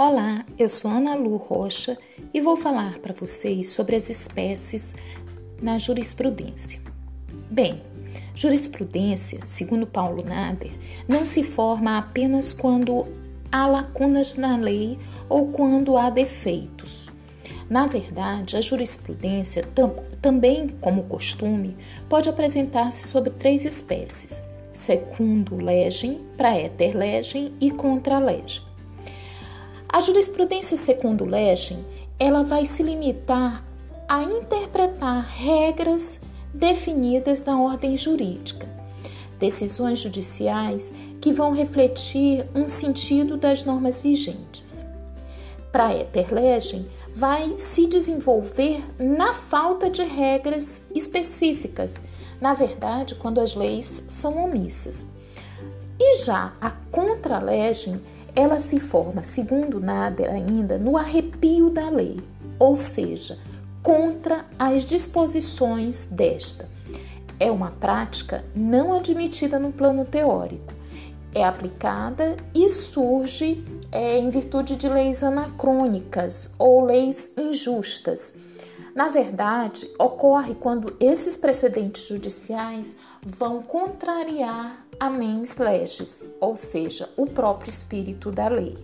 Olá, eu sou Ana Lu Rocha e vou falar para vocês sobre as espécies na jurisprudência. Bem, jurisprudência, segundo Paulo Nader, não se forma apenas quando há lacunas na lei ou quando há defeitos. Na verdade, a jurisprudência, tam, também como costume, pode apresentar-se sobre três espécies: secundum legem, praeter legem e contra legem. A jurisprudência segundo legem, ela vai se limitar a interpretar regras definidas na ordem jurídica, decisões judiciais que vão refletir um sentido das normas vigentes. Para legem, vai se desenvolver na falta de regras específicas, na verdade, quando as leis são omissas. E já a contra-legem ela se forma, segundo Nader ainda, no arrepio da lei, ou seja, contra as disposições desta. É uma prática não admitida no plano teórico. É aplicada e surge é, em virtude de leis anacrônicas ou leis injustas. Na verdade, ocorre quando esses precedentes judiciais vão contrariar a mens legis, ou seja, o próprio espírito da lei.